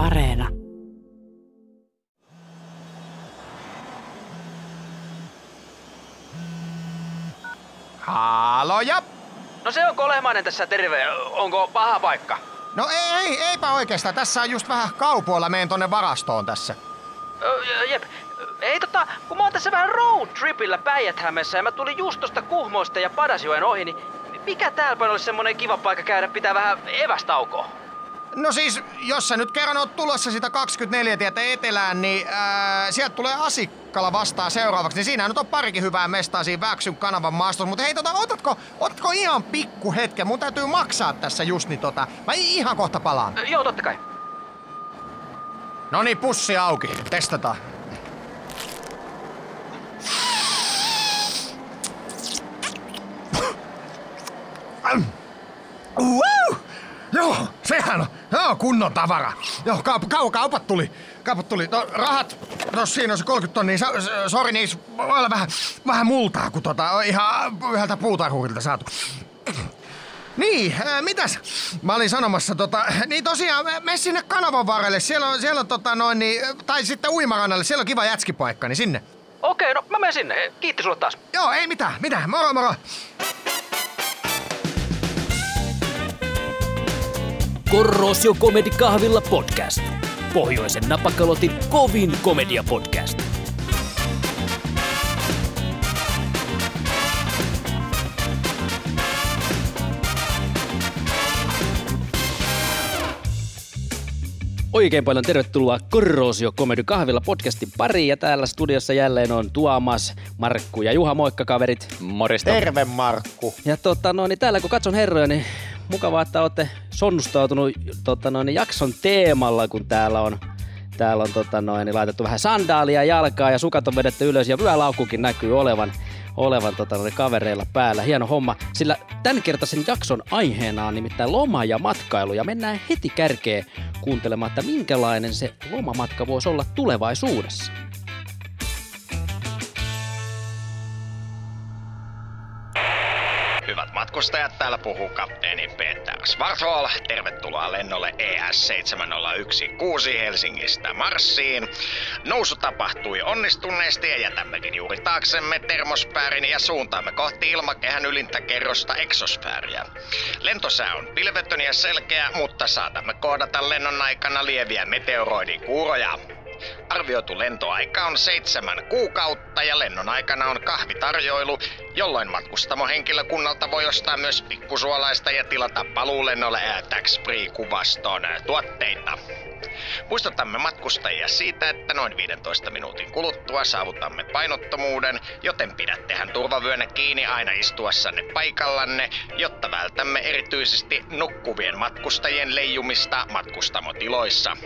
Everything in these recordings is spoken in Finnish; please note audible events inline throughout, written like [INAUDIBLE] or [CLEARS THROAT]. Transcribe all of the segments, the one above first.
Areena. Haloja! No se on Kolehmainen tässä terve. Onko paha paikka? No ei, ei, eipä oikeastaan. Tässä on just vähän kaupoilla. Meen tonne varastoon tässä. Ö, jep. Ei tota, kun mä oon tässä vähän road tripillä päijät ja mä tulin just tosta Kuhmoista ja Padasjoen ohi, niin mikä täällä olisi semmonen kiva paikka käydä pitää vähän evästaukoa? No siis, jos sä nyt kerran oot tulossa sitä 24 tietä etelään, niin ää, sieltä tulee Asikkala vastaan seuraavaksi. Niin siinä nyt on parikin hyvää mestaa siinä Väksyn kanavan maastossa. Mutta hei, tota, otatko, otatko ihan pikku hetken? Mun täytyy maksaa tässä just niin tota. Mä ihan kohta palaan. Ö, joo, totta kai. No niin, pussi auki. Testataan. Wow! Joo, sehän on. Joo, kunnon tavara. Joo, kaup, kaup, kaupat tuli. Kaupat tuli. No, rahat, no siinä on se 30 tonnia. Sori, niin voi olla vähän, vähän multaa, kun tota, ihan yhdeltä puutarhurilta saatu. Niin, äh, mitäs? Mä olin sanomassa tota, niin tosiaan, me sinne kanavan varrelle, siellä on, siellä on tota noin niin, tai sitten uimarannalle, siellä on kiva jätskipaikka, niin sinne. Okei, no mä menen sinne. Kiitti sulle taas. Joo, ei mitään, mitään, moro moro. Korrosio Comedy Kahvilla podcast. Pohjoisen napakalotin kovin komedia podcast. Oikein paljon tervetuloa Korrosio Comedy Kahvilla podcastin pariin ja täällä studiossa jälleen on Tuomas, Markku ja Juha, moikka kaverit. Morista. Terve Markku. Ja tota, no, niin täällä kun katson herroja, niin mukavaa, että olette sonnustautunut tota, no, niin jakson teemalla, kun täällä on täällä on tota, noin, laitettu vähän sandaalia jalkaa ja sukat on vedetty ylös ja vyölaukkukin näkyy olevan, olevan tota, noin, kavereilla päällä. Hieno homma, sillä tämänkertaisen jakson aiheena on nimittäin loma ja matkailu ja mennään heti kärkeen kuuntelemaan, että minkälainen se lomamatka voisi olla tulevaisuudessa. Matkustajat, täällä puhuu kapteeni Peter Svarthol. Tervetuloa lennolle E ES-7016 Helsingistä Marsiin. Nousu tapahtui onnistuneesti ja jätämmekin juuri taaksemme termospäärin ja suuntaamme kohti ilmakehän ylintä kerrosta eksosfääriä. Lentosää on pilvetön ja selkeä, mutta saatamme kohdata lennon aikana lieviä meteoroidin kuuroja. Arvioitu lentoaika on seitsemän kuukautta ja lennon aikana on kahvitarjoilu, jolloin matkustamohenkilökunnalta voi ostaa myös pikkusuolaista ja tilata paluulennolle tax kuvaston tuotteita. Muistutamme matkustajia siitä, että noin 15 minuutin kuluttua saavutamme painottomuuden, joten pidättehän turvavyönä kiinni aina istuessanne paikallanne, jotta vältämme erityisesti nukkuvien matkustajien leijumista matkustamotiloissa.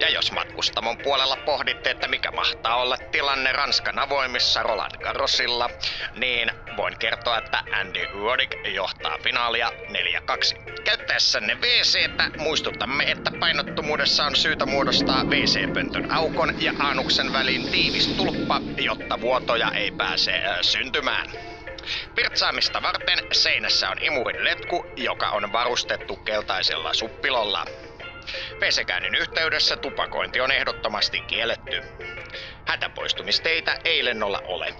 Ja jos matkustamon puolella pohditte, että mikä mahtaa olla tilanne Ranskan avoimissa Roland Garrosilla, niin voin kertoa, että Andy Roddick johtaa finaalia 4-2. Käyttäessänne WCtä muistutamme, että painottomuudessa on syytä muodostaa WC-pöntön aukon ja aanuksen väliin tiivis tulppa, jotta vuotoja ei pääse äh, syntymään. Pirtsaamista varten seinässä on imurin letku, joka on varustettu keltaisella suppilolla. Pesekäynnin yhteydessä tupakointi on ehdottomasti kielletty. Hätäpoistumisteitä ei lennolla ole.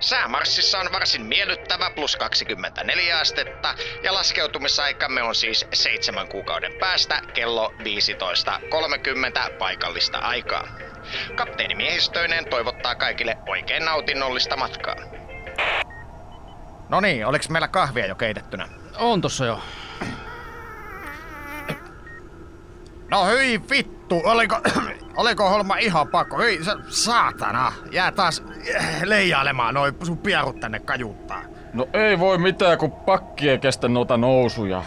Säämarssissa on varsin miellyttävä plus 24 astetta ja laskeutumisaikamme on siis seitsemän kuukauden päästä kello 15.30 paikallista aikaa. Kapteeni miehistöinen toivottaa kaikille oikein nautinnollista matkaa. No niin, oliks meillä kahvia jo keitettynä? On tossa jo. No hyi vittu, oliko, [CLEARS THROAT] oliko homma ihan pakko? Hyi sa- saatana, jää taas [CLEARS THROAT] leijailemaan noin sun pierut tänne kajuttaa. No ei voi mitään, kun pakki ei kestä noita nousuja.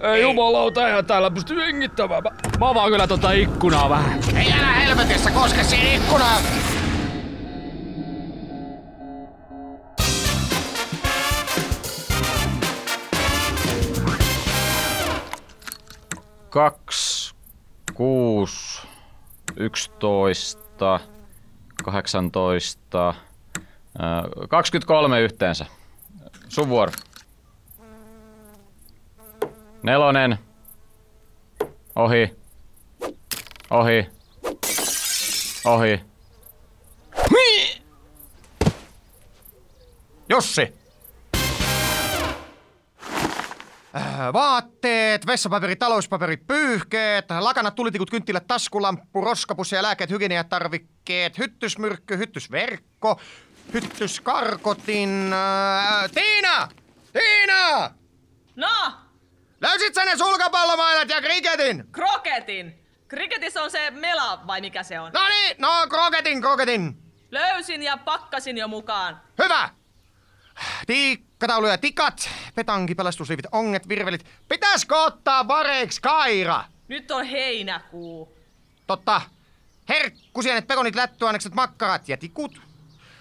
Ei jumalauta, eihän täällä pysty hengittämään. Mä, mä avaan kyllä tota ikkunaa vähän. ei älä helvetissä koske siihen ikkunaan! Kaksi, kuusi, yksitoista, kahdeksantoista, ää, 23 yhteensä. Sun vuoro. Nelonen. Ohi. Ohi. Ohi. Jussi! Vaatteet, vessapaperi, talouspaperi, pyyhkeet, lakanat, tulitikut, kynttilät, taskulamppu, roskapussi ja lääkkeet, hygieniatarvikkeet, hyttysmyrkky, hyttysverkko, hyttyskarkotin... Äh, Tiina! Tiina! No, Löysit sä ne sulkapallomailat ja kriketin? kroketin. Kriketissä on se mela vai mikä se on? No niin, no kroketin, kroketin. Löysin ja pakkasin jo mukaan. Hyvä! Tiikkataulu ja tikat, petanki, pelastusliivit, onget, virvelit. Pitäisikö ottaa vareiksi Kaira? Nyt on heinäkuu. Totta. Herkkusienet, pekonit, lättyannekset, makkarat ja tikut.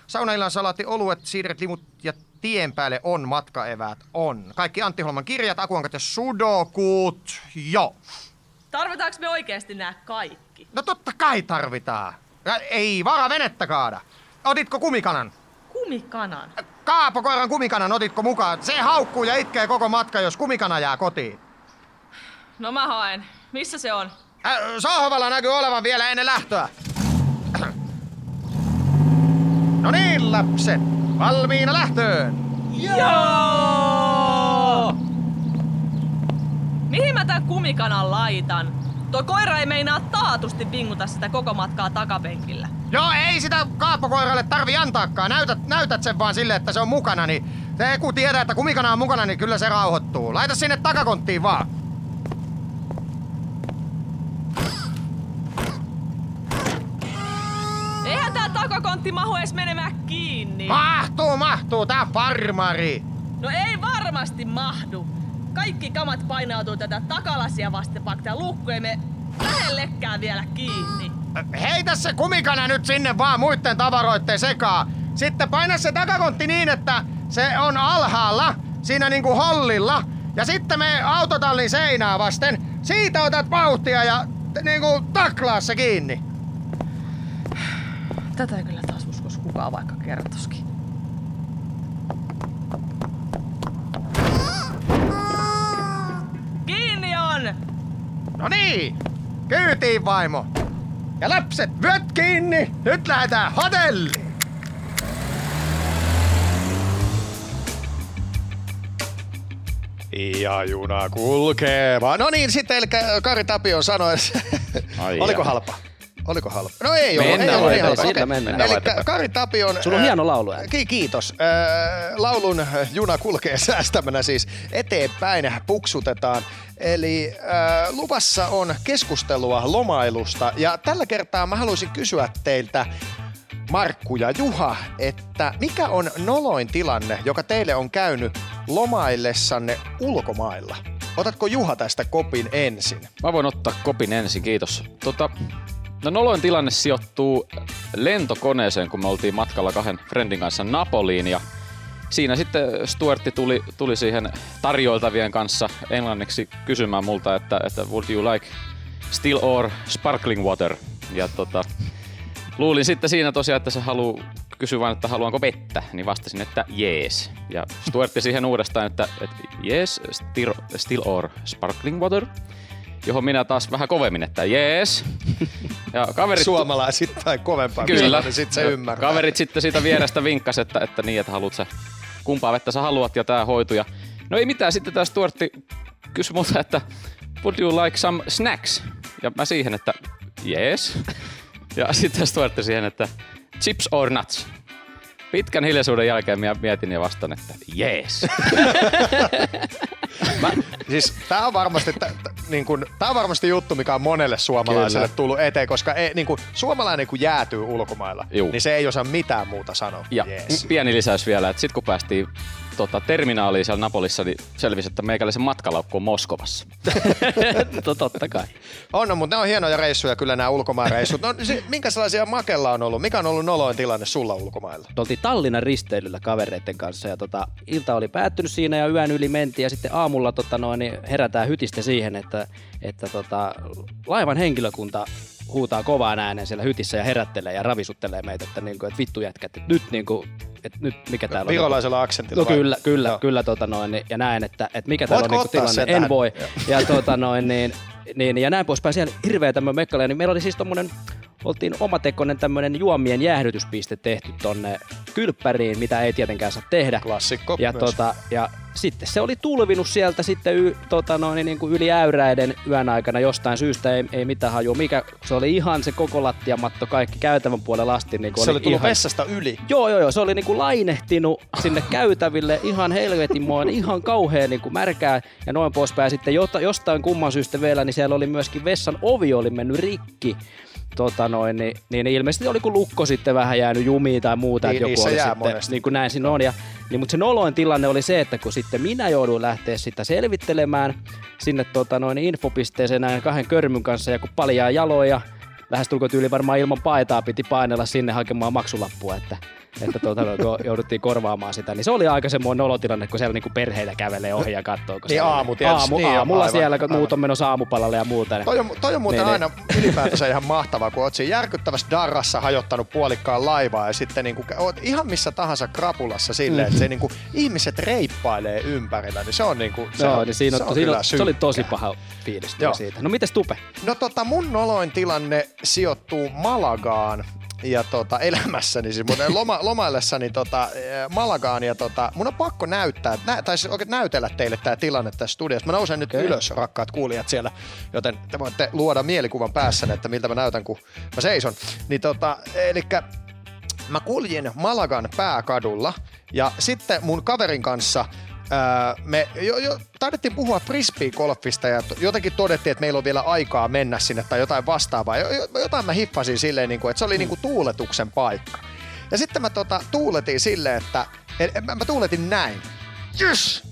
Saunaillan salaatti, oluet, siidret, limut ja tien päälle on matkaeväät on. Kaikki Antti Holman kirjat, akuankat ja sudokut. Joo. Tarvitaanko me oikeasti nämä kaikki? No totta kai tarvitaan. Ja Ei vara venettä kaada. Otitko kumikanan? Kumikanan. Kaapokoiran kumikanan otitko mukaan? Se haukkuu ja itkee koko matka, jos kumikana jää kotiin. No mä haen. Missä se on? Äh, sohvalla näkyy olevan vielä ennen lähtöä. [CLEARS THROAT] No niin, lapset. Valmiina lähtöön. Joo! Mihin mä tän kumikanan laitan? Tuo koira ei meinaa taatusti vinguta sitä koko matkaa takapenkillä. Joo, ei sitä kaappokoiralle tarvi antaakaan. Näytät, näytät sen vaan sille, että se on mukana, niin se kun tietää, että kumikana on mukana, niin kyllä se rauhoittuu. Laita sinne takakonttiin vaan. Eihän tää takakontti mahu edes menemään kiinni. Mahtuu, mahtuu, tää on farmari. No ei varmasti mahdu. Kaikki kamat painautuu tätä takalasia vasten, vaikka tää lukku ei me lähellekään vielä kiinni. Heitä se kumikana nyt sinne vaan muiden tavaroitteen sekaan. Sitten paina se takakontti niin, että se on alhaalla, siinä niinku hollilla. Ja sitten me autotallin seinää vasten. Siitä otat vauhtia ja t- niinku taklaa se kiinni. Tätä ei kyllä taas uskos kukaan vaikka kertoskin. Kiinni on! No niin, kyytiin vaimo. Ja lapset, vyöt kiinni. Nyt lähdetään hotelliin. Ja juna kulkee vaan. No niin, sitten eli Kari Tapion sanoi, [LAUGHS] oliko halpa? Oliko halpa? No ei Mennään ollut, ei ollut niin halpa. Sillä mennään. Mennään Eli Kari Tapion... Sulla on ää, hieno lauluääni. Ki- kiitos. Ää, Laulun juna kulkee [LAUGHS] säästämänä siis eteenpäin puksutetaan. Eli ää, luvassa on keskustelua lomailusta ja tällä kertaa mä haluaisin kysyä teiltä Markku ja Juha, että mikä on noloin tilanne, joka teille on käynyt lomaillessanne ulkomailla? Otatko Juha tästä kopin ensin? Mä voin ottaa kopin ensin, kiitos. Tota, no noloin tilanne sijoittuu lentokoneeseen, kun me oltiin matkalla kahden friendin kanssa Napoliin ja siinä sitten Stuartti tuli, tuli siihen tarjoiltavien kanssa englanniksi kysymään multa, että, että would you like still or sparkling water? Ja tota, luulin sitten siinä tosiaan, että se haluaa kysyä vain, että haluanko vettä, niin vastasin, että jees. Ja Stuartti siihen uudestaan, että, että jees, still, still or sparkling water? Johon minä taas vähän kovemmin, että jees. Ja kaverit... Suomalaisittain kovempaa, Kyllä. niin sit se Ja ymmärtää. Kaverit sitten siitä vierestä vinkkas, että, että niin, että haluat sä, kumpaa vettä sä haluat ja tää hoitu. Ja, no ei mitään, sitten tää Stuartti kysyi multa, että would you like some snacks? Ja mä siihen, että yes. Ja sitten Stuartti siihen, että chips or nuts? Pitkän hiljaisuuden jälkeen mietin ja vastaan, että jees. [LAUGHS] Mä, siis tää on varmasti, t- t- niin kun, tää on varmasti juttu, mikä on monelle suomalaiselle Kyllä. tullut eteen, koska ei, niin kun, suomalainen kun jäätyy ulkomailla, Juu. niin se ei osaa mitään muuta sanoa. Ja Jees. pieni lisäys vielä, että sitten kun päästiin tota, terminaaliin siellä Napolissa, niin selvisi, että meikäläisen matkalaukku on Moskovassa. To- [LAUGHS] Totta kai. On, no, mutta ne on hienoja reissuja kyllä nämä ulkomaanreissut. No, se, minkä sellaisia makella on ollut? Mikä on ollut noloin tilanne sulla ulkomailla? Me oltiin Tallinnan risteilyllä kavereiden kanssa ja tota, ilta oli päättynyt siinä ja yön yli mentiin ja sitten aamulla tota noin, niin herätään hytistä siihen, että, että tota, laivan henkilökunta huutaa kovaan ääneen siellä hytissä ja herättelee ja ravisuttelee meitä, että, niinku, että vittu jätkät, että nyt, niinku, että nyt mikä täällä on. Virolaisella aksentilla. No vai? kyllä, kyllä, Joo. kyllä tota noin, niin- ja näin, että, että mikä täällä on Voitko niinku ottaa tilanne. En tähän? voi. Ja tota noin, niin, niin, ja näin poispäin. Siellä hirveä tämmöinen mekkale, niin meillä oli siis tommonen, oltiin omatekoinen tämmönen juomien jäähdytyspiste tehty tonne kylppäriin, mitä ei tietenkään saa tehdä. Klassikko Ja, myös. tota, ja sitten se oli tulvinut sieltä sitten y, tota noin, niin kuin yli äyräiden yön aikana jostain syystä, ei, ei mitään hajua. Mikä, se oli ihan se koko lattiamatto, kaikki käytävän puolella asti. Niin kuin Se oli tullut ihan, vessasta yli. Joo, joo, joo. Se oli niinku lainehtinut sinne käytäville ihan helvetinmoin, ihan kauhean niinku märkää ja noin poispäin. Sitten jostain kumman syystä vielä, niin siellä oli myöskin vessan ovi oli mennyt rikki. Tota noin, niin, niin ilmeisesti oli kun lukko sitten vähän jäänyt jumiin tai muuta, Niin, että joku niissä oli sitten, monesti. niin kuin näin siinä on. Ja, niin, mutta se noloin tilanne oli se, että kun sitten minä jouduin lähteä sitä selvittelemään sinne tota noin, infopisteeseen näin kahden körmyn kanssa ja kun paljaa jaloja, lähestulkoon tyyli varmaan ilman paitaa piti painella sinne hakemaan maksulappua, että, että tuota, no, kun jouduttiin korvaamaan sitä, niin se oli aika semmoinen nolotilanne, kun siellä niinku perheitä kävelee ohi ja katsoo. Niin aamu tietysti, aamu, niin, aamulla aivan, siellä, kun aivan. muut on menossa aamupalalle ja muuta. niin- Toi on, toi on muuten Niin, aina ylipäätänsä ihan mahtavaa, kun oot siinä järkyttävässä darrassa hajottanut puolikkaan laivaa ja sitten niinku, oot ihan missä tahansa krapulassa silleen, että se niinku, ihmiset reippailee ympärillä, niin se on niinku, se, Joo, on, niin siinä se on, siinä, se oli tosi paha fiilis tuli Joo. siitä. No mites Tupe? No tota, mun noloin tilanne sijoittuu Malagaan ja tota, elämässäni, siis mun loma, lomaillessani tota, eh, Malagaan ja tota, mun on pakko näyttää, nä, tai siis oikein näytellä teille tämä tilanne tässä studiossa. Mä nousen nyt Okei. ylös, rakkaat kuulijat siellä, joten te voitte luoda mielikuvan päässänne, että miltä mä näytän, kun mä seison. Niin tota, elikkä mä kuljin Malagan pääkadulla ja sitten mun kaverin kanssa me jo, jo, taidettiin puhua frisbee-golfista ja jotenkin todettiin, että meillä on vielä aikaa mennä sinne tai jotain vastaavaa. Jo, jo, jotain mä hiffasin silleen, niin kuin, että se oli niin kuin tuuletuksen paikka. Ja sitten mä tota, tuuletin silleen, että et, mä, mä tuuletin näin. Yes!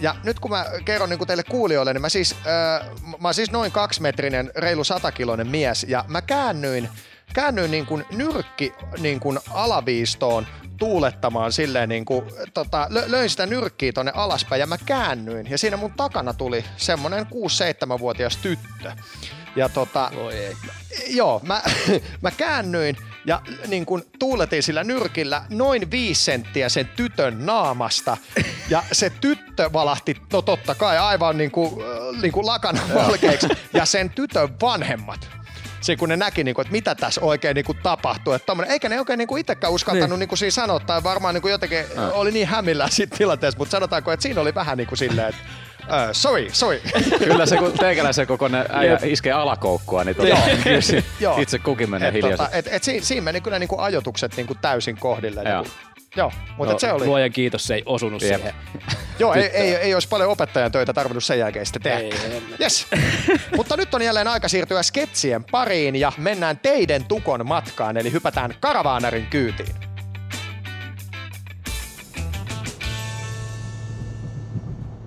Ja nyt kun mä kerron niin kuin teille kuulijoille, niin mä siis, äh, mä siis noin kaksimetrinen, reilu satakiloinen mies ja mä käännyin, käännyin niin kuin nyrkki niin kuin alaviistoon tuulettamaan silleen niin kuin, tota, lö- löin sitä nyrkkiä tonne alaspäin ja mä käännyin ja siinä mun takana tuli semmonen 6-7-vuotias tyttö. Ja tota, ei. Joo, mä, [LAUGHS] mä käännyin ja niin kun tuuletin sillä nyrkillä noin viisi senttiä sen tytön naamasta. Ja se tyttö valahti, no totta kai aivan niin kuin, niin kuin lakana valkeiksi. Ja sen tytön vanhemmat. Se kun ne näki, niin kuin, että mitä tässä oikein niin kuin tapahtuu. Että tommonen, eikä ne oikein niin kuin itsekään uskaltanut niin. Niin kuin siinä sanoa, tai varmaan niin kuin jotenkin oli niin hämillä [LAUGHS] siitä tilanteessa, mutta sanotaanko, että siinä oli vähän niin kuin silleen, että uh, sorry, sorry. [LAUGHS] Kyllä se, kun teikäläisen kokoinen äijä iskee alakoukkua, niin tota, [LAUGHS] itse kukin menee Et, hiljaisesti. tota, et, et siinä, siinä meni kyllä niinku ajotukset niinku täysin kohdille. Niinku, joo, mutta No, se oli. Luojan kiitos, se ei osunut Jep. siihen. Joo, ei, ei, ei olisi paljon opettajan töitä tarvinnut sen jälkeen sitten tehdä. Ei, ei, Yes. [LAUGHS] Mutta nyt on jälleen aika siirtyä sketsien pariin ja mennään teidän tukon matkaan, eli hypätään karavaanarin kyytiin.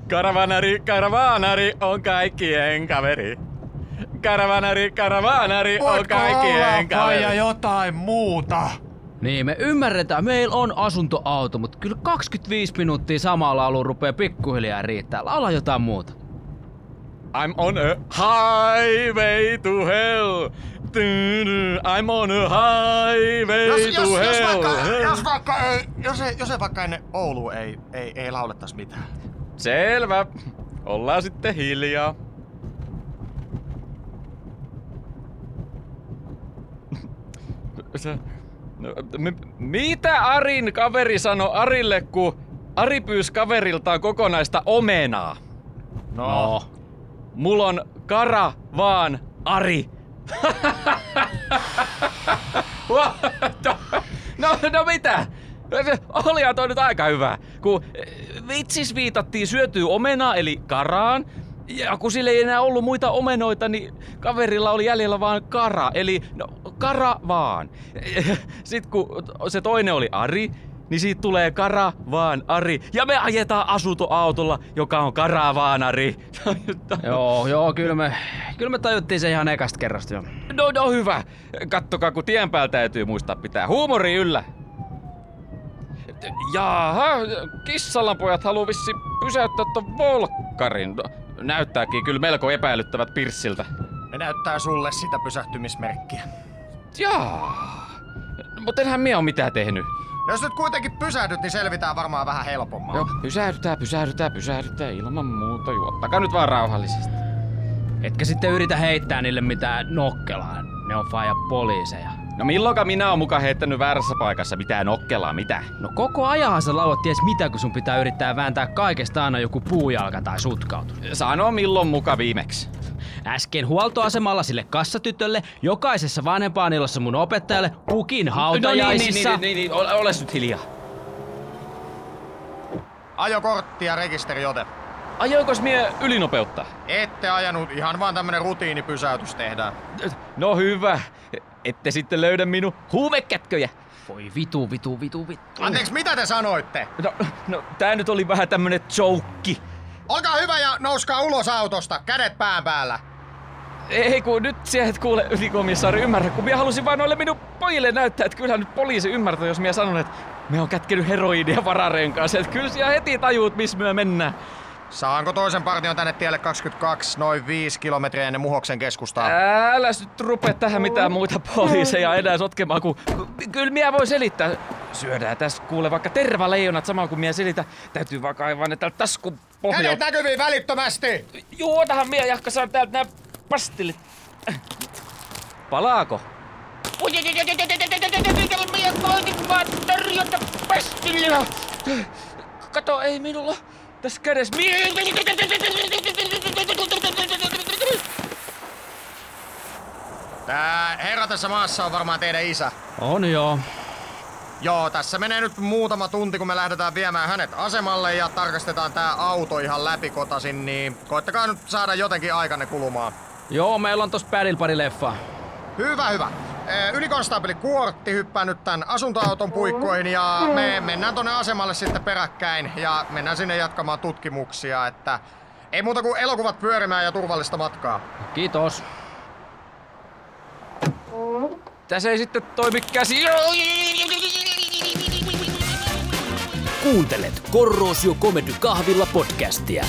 Karavanari, karavanari on kaikkien kaveri. Karavanari, karavanari on kaikkien kaveri. jotain muuta? Niin, me ymmärretään, meillä on asuntoauto, mutta kyllä 25 minuuttia samalla laulu rupeaa pikkuhiljaa riittää. Laula jotain muuta. I'm on a highway to hell. I'm on a highway Jos, to jos, jos, hell. vaikka, jos vaikka ei, jos ei, jos ei vaikka ennen Oulu ei, ei, ei laulettais mitään. Selvä. Ollaan sitten hiljaa. [LAUGHS] No, m- mitä Arin kaveri sanoi Arille, kun Ari pyysi kaveriltaan kokonaista omenaa? No. Mulla on kara vaan Ari. no, no mitä? Olihan toi nyt aika hyvä. Kun eh, vitsis viitattiin syötyy omenaa eli karaan. Ja kun sillä ei enää ollut muita omenoita, niin kaverilla oli jäljellä vaan kara. Eli no, kara vaan. [LAUGHS] Sitten kun se toinen oli Ari, niin siitä tulee kara vaan Ari. Ja me ajetaan asuntoautolla, joka on kara vaan Ari. [LAUGHS] Joo, joo, kyllä me, kyllä me tajuttiin se ihan ekasta kerrasta jo. No, no hyvä. Kattokaa, kun tien päällä täytyy muistaa pitää huumori yllä. Jaha, kissalan pojat haluu vissi pysäyttää ton volkkarin. No, näyttääkin kyllä melko epäilyttävät pirssiltä. Ne näyttää sulle sitä pysähtymismerkkiä. Jaa. Mutta enhän minä oo mitään tehnyt. Jos nyt kuitenkin pysähdyt, niin selvitään varmaan vähän helpommalla. Joo, pysähdytään, pysähdytään, pysähdytään ilman muuta. Juottakaa nyt vaan rauhallisesti. Etkä sitten yritä heittää niille mitään nokkelaa. Ne on faija poliiseja. No milloinka minä oon mukaan heittänyt väärässä paikassa mitään nokkelaa, mitä? No koko ajanhan sä lauat ties mitä, kun sun pitää yrittää vääntää kaikesta aina joku puujalka tai sutkautus. Sano milloin muka viimeksi. Äsken huoltoasemalla sille kassatytölle, jokaisessa vanhempaanilossa mun opettajalle, kukin hautajaisissa. No niin, niin, niin, niin, ole, ole nyt hiljaa. Ajokortti ja rekisteriote. Ajoikos mie ylinopeutta? Ette ajanut, ihan vaan tämmönen rutiinipysäytys tehdään. No hyvä. Ette sitten löydä minun huumekätköjä. Voi vitu, vitu, vitu, vitu. Anteeksi, mitä te sanoitte? No, no tää nyt oli vähän tämmönen joukki. Olkaa hyvä ja nouskaa ulos autosta, kädet pään päällä. Ei kun nyt sä et kuule ylikomissaari ymmärrä, kun minä halusin vaan noille minun pojille näyttää, että kyllähän nyt poliisi ymmärtää, jos minä sanon, että me on kätkenyt heroidia varareen kanssa. Että kyllä siellä heti tajuut, missä me mennään. Saanko toisen partion tänne tielle 22, noin 5 kilometriä ennen Muhoksen keskustaa? Älä nyt rupea tähän mitään muita poliiseja enää sotkemaan, kun kyllä minä voi selittää. Syödään tässä kuule vaikka tervaleijonat samalla kun minä selitän. Täytyy vaan kaivaa ne täältä taskun pohjalta. Kädet näkyviin välittömästi! Juotahan minä jahka saan täältä nää pastillit. Palaako? Minä koitin vaan tarjota pastillia. Kato, ei minulla tässä kädessä. Tää herra tässä maassa on varmaan teidän isä. On joo. Joo, tässä menee nyt muutama tunti, kun me lähdetään viemään hänet asemalle ja tarkastetaan tää auto ihan läpikotasin, niin koittakaa nyt saada jotenkin aikanne kulumaan. Joo, meillä on tossa pädillä pari leffaa. Hyvä, hyvä. Ylikonstaapeli Kuortti hyppää nyt tän asuntoauton puikkoihin ja me mennään tonne asemalle sitten peräkkäin ja mennään sinne jatkamaan tutkimuksia, että ei muuta kuin elokuvat pyörimään ja turvallista matkaa. Kiitos. Tässä ei sitten toimi käsi. Kuuntelet Korrosio Comedy Kahvilla podcastia.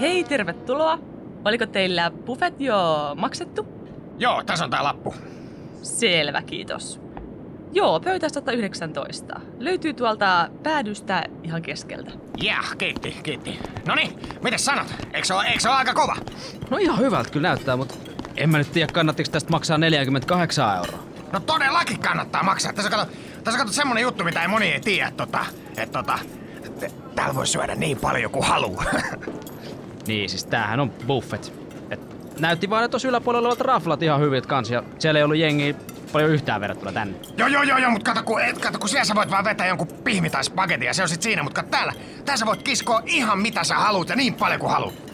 Hei, tervetuloa. Oliko teillä buffet jo maksettu? Joo, tässä on tää lappu. Selvä, kiitos. Joo, pöytä 119. Löytyy tuolta päädystä ihan keskeltä. Jah, kiitti, kiitti. No niin, mitäs sanot? Eikö se ole, eikö se ole aika kova? No ihan hyvältä kyllä näyttää, mutta en mä nyt tiedä kannattiko tästä maksaa 48 euroa. No todellakin kannattaa maksaa. Tässä kato, tässä kato semmonen juttu, mitä ei moni ei tiedä, tota, että tota, t- täällä voi syödä niin paljon kuin haluu. [LAUGHS] Niin, siis tämähän on buffet. Et näytti vaan, että tuossa yläpuolella olevat raflat ihan hyviltä kans ja siellä ei ollut jengiä paljon yhtään verrattuna tänne. joo, joo, joo, joo, mutta kato kun, et, kato, kun siellä sä voit vaan vetää jonkun pihmi tai spagetin ja se on sit siinä, mutta täällä, täällä sä voit kiskoa ihan mitä sä haluut ja niin paljon kuin haluut.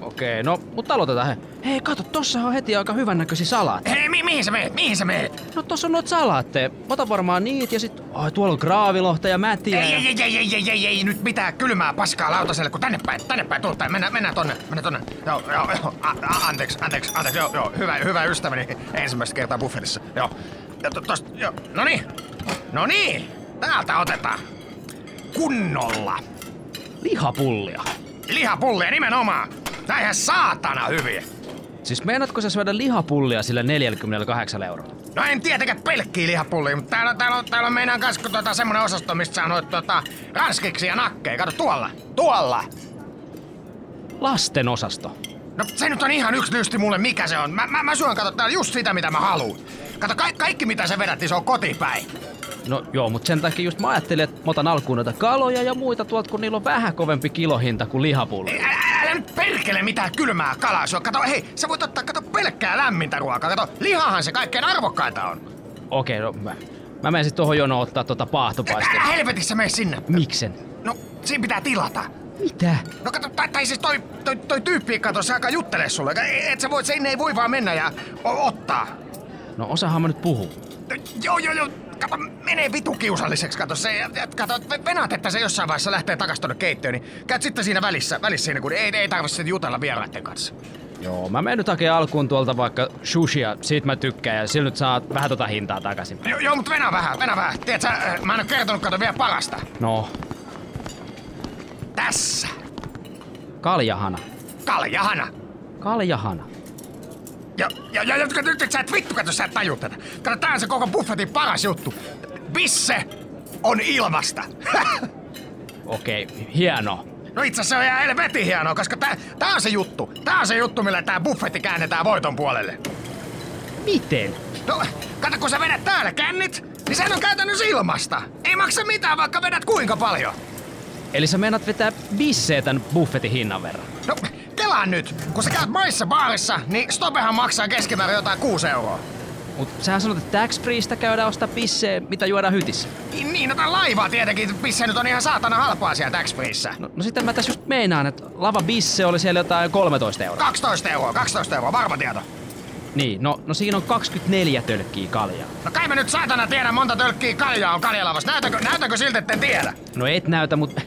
Okei, no, mutta aloitetaan he. Hei, kato, tossa on heti aika hyvännäköisiä salaatteja. Hei, mi- mihin sä meet, mihin sä meet? No tossa on noit salaatteja. Ota varmaan niitä ja sit... Ai, tuolla on graavilohta ja mätiä. Ei, ja- ei, ei, ei, ei, ei, ei, ei, nyt mitään kylmää paskaa lautaselle, kun tänne päin, tänne päin, tuolta päin. Mennään, mennään tonne, mennään tonne. Joo, joo, joo, a, a, anteeksi, anteeksi, anteeksi, joo, joo, hyvä, hyvä ystäväni ensimmäistä kertaa buffetissa. Joo, ja to, tosta, joo, no niin, no niin, täältä otetaan. Kunnolla. Lihapullia. Lihapullia nimenomaan. Näinhän saatana hyviä. Siis meinaatko sä syödä lihapullia sillä 48 eurolla? No en tietenkään pelkkiä lihapullia, mutta täällä, täällä, on, täällä on meinaan kanssa tota, semmonen osasto, mistä saa noit tota, ranskiksi ja nakkeja. Kato tuolla, tuolla. Lasten osasto. No se nyt on ihan yksi lysti mulle, mikä se on. Mä, mä, mä syön, kato, täällä just sitä, mitä mä haluan. Kato, ka- kaikki mitä sä vedät, niin se on kotipäin. No joo, mutta sen takia just mä ajattelin, että mä otan alkuun noita kaloja ja muita tuolta, kun niillä on vähän kovempi kilohinta kuin lihapulli. Älä, älä, nyt perkele mitään kylmää kalaa syö. Kato, hei, sä voit ottaa, kato, pelkkää lämmintä ruokaa. Kato, lihahan se kaikkein arvokkainta on. Okei, no mä, mä menen sit tohon jonoon ottaa tota paahtopaistia. Älä helvetissä mene sinne. Miksen? No, siinä pitää tilata. Mitä? No kato, tai, tai siis toi, toi, toi tyyppi, kato, se alkaa juttelee sulle. Et sä voit, sinne ei voi vaan mennä ja o- ottaa. No osahan mä nyt puhuu. No, Joo, joo, joo. Kato, menee vitu kiusalliseksi, kato se. Kato, ve- venaat, että se jossain vaiheessa lähtee takas tonne keittiöön, niin käyt sitten siinä välissä, välissä siinä, kun ei, ei tarvitse jutella vieraiden kanssa. Joo, mä menen nyt hakemaan alkuun tuolta vaikka sushia, siitä mä tykkään ja sillä nyt saa vähän tota hintaa takaisin. Joo, joo mutta venä vähän, venä vähän. Tiedät sä, äh, mä en oo kertonut, kato vielä parasta. No, Tässä. Kaljahana. Kaljahana. Kaljahana. Ja, ja, ja, ja nyt, nyt sä et vittu, kato, sä et taju tätä. Kato, tää on se koko buffetin paras juttu. Bisse on ilmasta. [LAUGHS] Okei, hieno. No itse asiassa se on ihan helvetin hienoa, koska tää, tää on se juttu. Tää on se juttu, millä tää buffetti käännetään voiton puolelle. Miten? No, kato, kun sä vedät täällä kännit, niin sehän on käytännössä ilmasta. Ei maksa mitään, vaikka vedät kuinka paljon. Eli sä meinaat vetää bissee tän buffetin hinnan verran? No, kelaa nyt. Kun sä käyt maissa baarissa, niin stopehan maksaa keskimäärin jotain 6 euroa. Mut sähän sanot, että tax freestä käydään ostaa bissee, mitä juodaan hytissä. Niin, niin, no laivaa tietenkin. Pisse nyt on ihan saatana halpaa siellä tax freeissä. No, no sitten mä tässä just meinaan, että lava bisse oli siellä jotain 13 euroa. 12 euroa, 12 euroa, varma tieto. Niin, no, no siinä on 24 tölkkiä kaljaa. No kai mä nyt saatana tiedän monta tölkkiä kaljaa on kaljalavassa. Näytäkö, näytäkö siltä, etten tiedä? No et näytä, mutta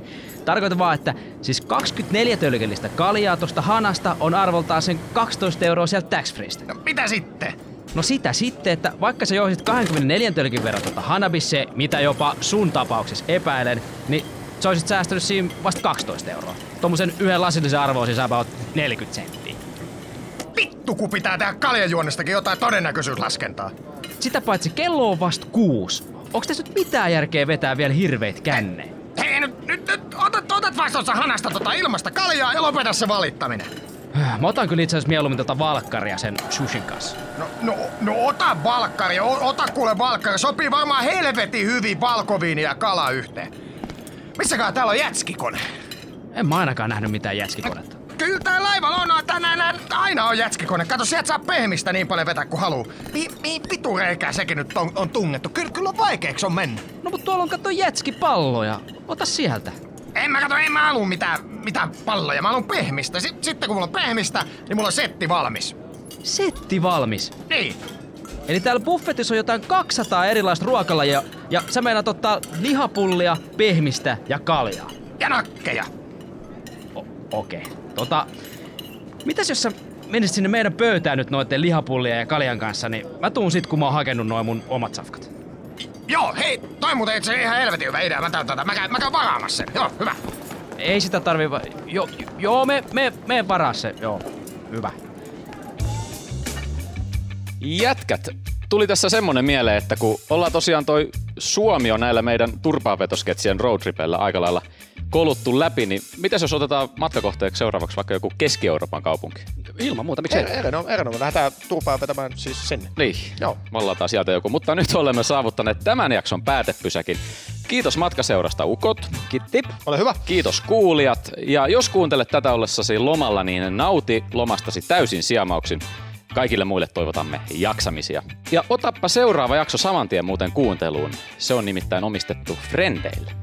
tarkoitan vaan, että siis 24 tölkillistä kaljaa tosta hanasta on arvoltaan sen 12 euroa sieltä tax freestä. No mitä sitten? No sitä sitten, että vaikka sä joisit 24 tölkin verran tuota hanabisse, mitä jopa sun tapauksessa epäilen, niin sä olisit säästänyt siinä vasta 12 euroa. Tuommoisen yhden lasillisen arvo on siis about 40 senttiä. Vittu, kun pitää tehdä kaljajuonnestakin jotain todennäköisyyslaskentaa. Sitä paitsi kello on vasta kuusi. Onks tässä nyt mitään järkeä vetää vielä hirveet känneen? Hei, nyt, nyt, nyt otat, vastossa hanasta tota ilmasta kaljaa ja lopeta se valittaminen. Mä otan kyllä itse asiassa mieluummin tota valkkaria sen sushin kanssa. No, no, no ota valkkari, o, ota kuule valkkari. Sopii varmaan helvetin hyvin valkoviini ja kala yhteen. Missäkään täällä on jätskikone? En mä ainakaan nähnyt mitään jätskikonetta. Kyllä tää laivalla on, tänään nää- aina on jätskikone. Kato, sieltä saa pehmistä niin paljon vetää kuin haluu. Mihin mi, vitureikää sekin nyt on, on tungettu? Kyllä, kyllä on vaikeeksi on mennyt. No mut tuolla on katso jätskipalloja. Ota sieltä. En mä kato, en mä halua mitään, mitään palloja. Mä haluan pehmistä. S- sitten kun mulla on pehmistä, niin mulla on setti valmis. Setti valmis. Niin. Eli täällä buffetissa on jotain 200 erilaista ruokalajia ja sä meinaat ottaa lihapullia, pehmistä ja kaljaa. Ja nakkeja. O- Okei. Okay. Tota, mitäs jos sä menisit sinne meidän pöytään nyt noiden lihapullien ja kaljan kanssa, niin mä tuun sit kun mä oon hakenut noin mun omat safkat. Joo, hei, toi muuten itse ihan helvetin hyvä idea. Mä, täytän tätä. mä, käyn, mä käyn varaamassa sen. Joo, hyvä. Ei sitä tarvii va- jo, joo, me, me, me varaa se, joo. Hyvä. Jätkät, tuli tässä semmonen mieleen, että kun ollaan tosiaan toi Suomi on näillä meidän turpaanvetosketsien roadtripellä aika lailla koluttu läpi, niin mitäs jos otetaan matkakohteeksi seuraavaksi vaikka joku Keski-Euroopan kaupunki? Ilman muuta, miksei? Er, erinomainen, erinomainen. Lähdetään turpaa vetämään siis sinne. Niin, Joo. vallataan sieltä joku. Mutta nyt olemme saavuttaneet tämän jakson päätepysäkin. Kiitos matkaseurasta Ukot. Kitti. Ole hyvä. Kiitos kuulijat. Ja jos kuuntelet tätä ollessasi lomalla, niin nauti lomastasi täysin siemauksin. Kaikille muille toivotamme jaksamisia. Ja otappa seuraava jakso saman tien muuten kuunteluun. Se on nimittäin omistettu Frendeille.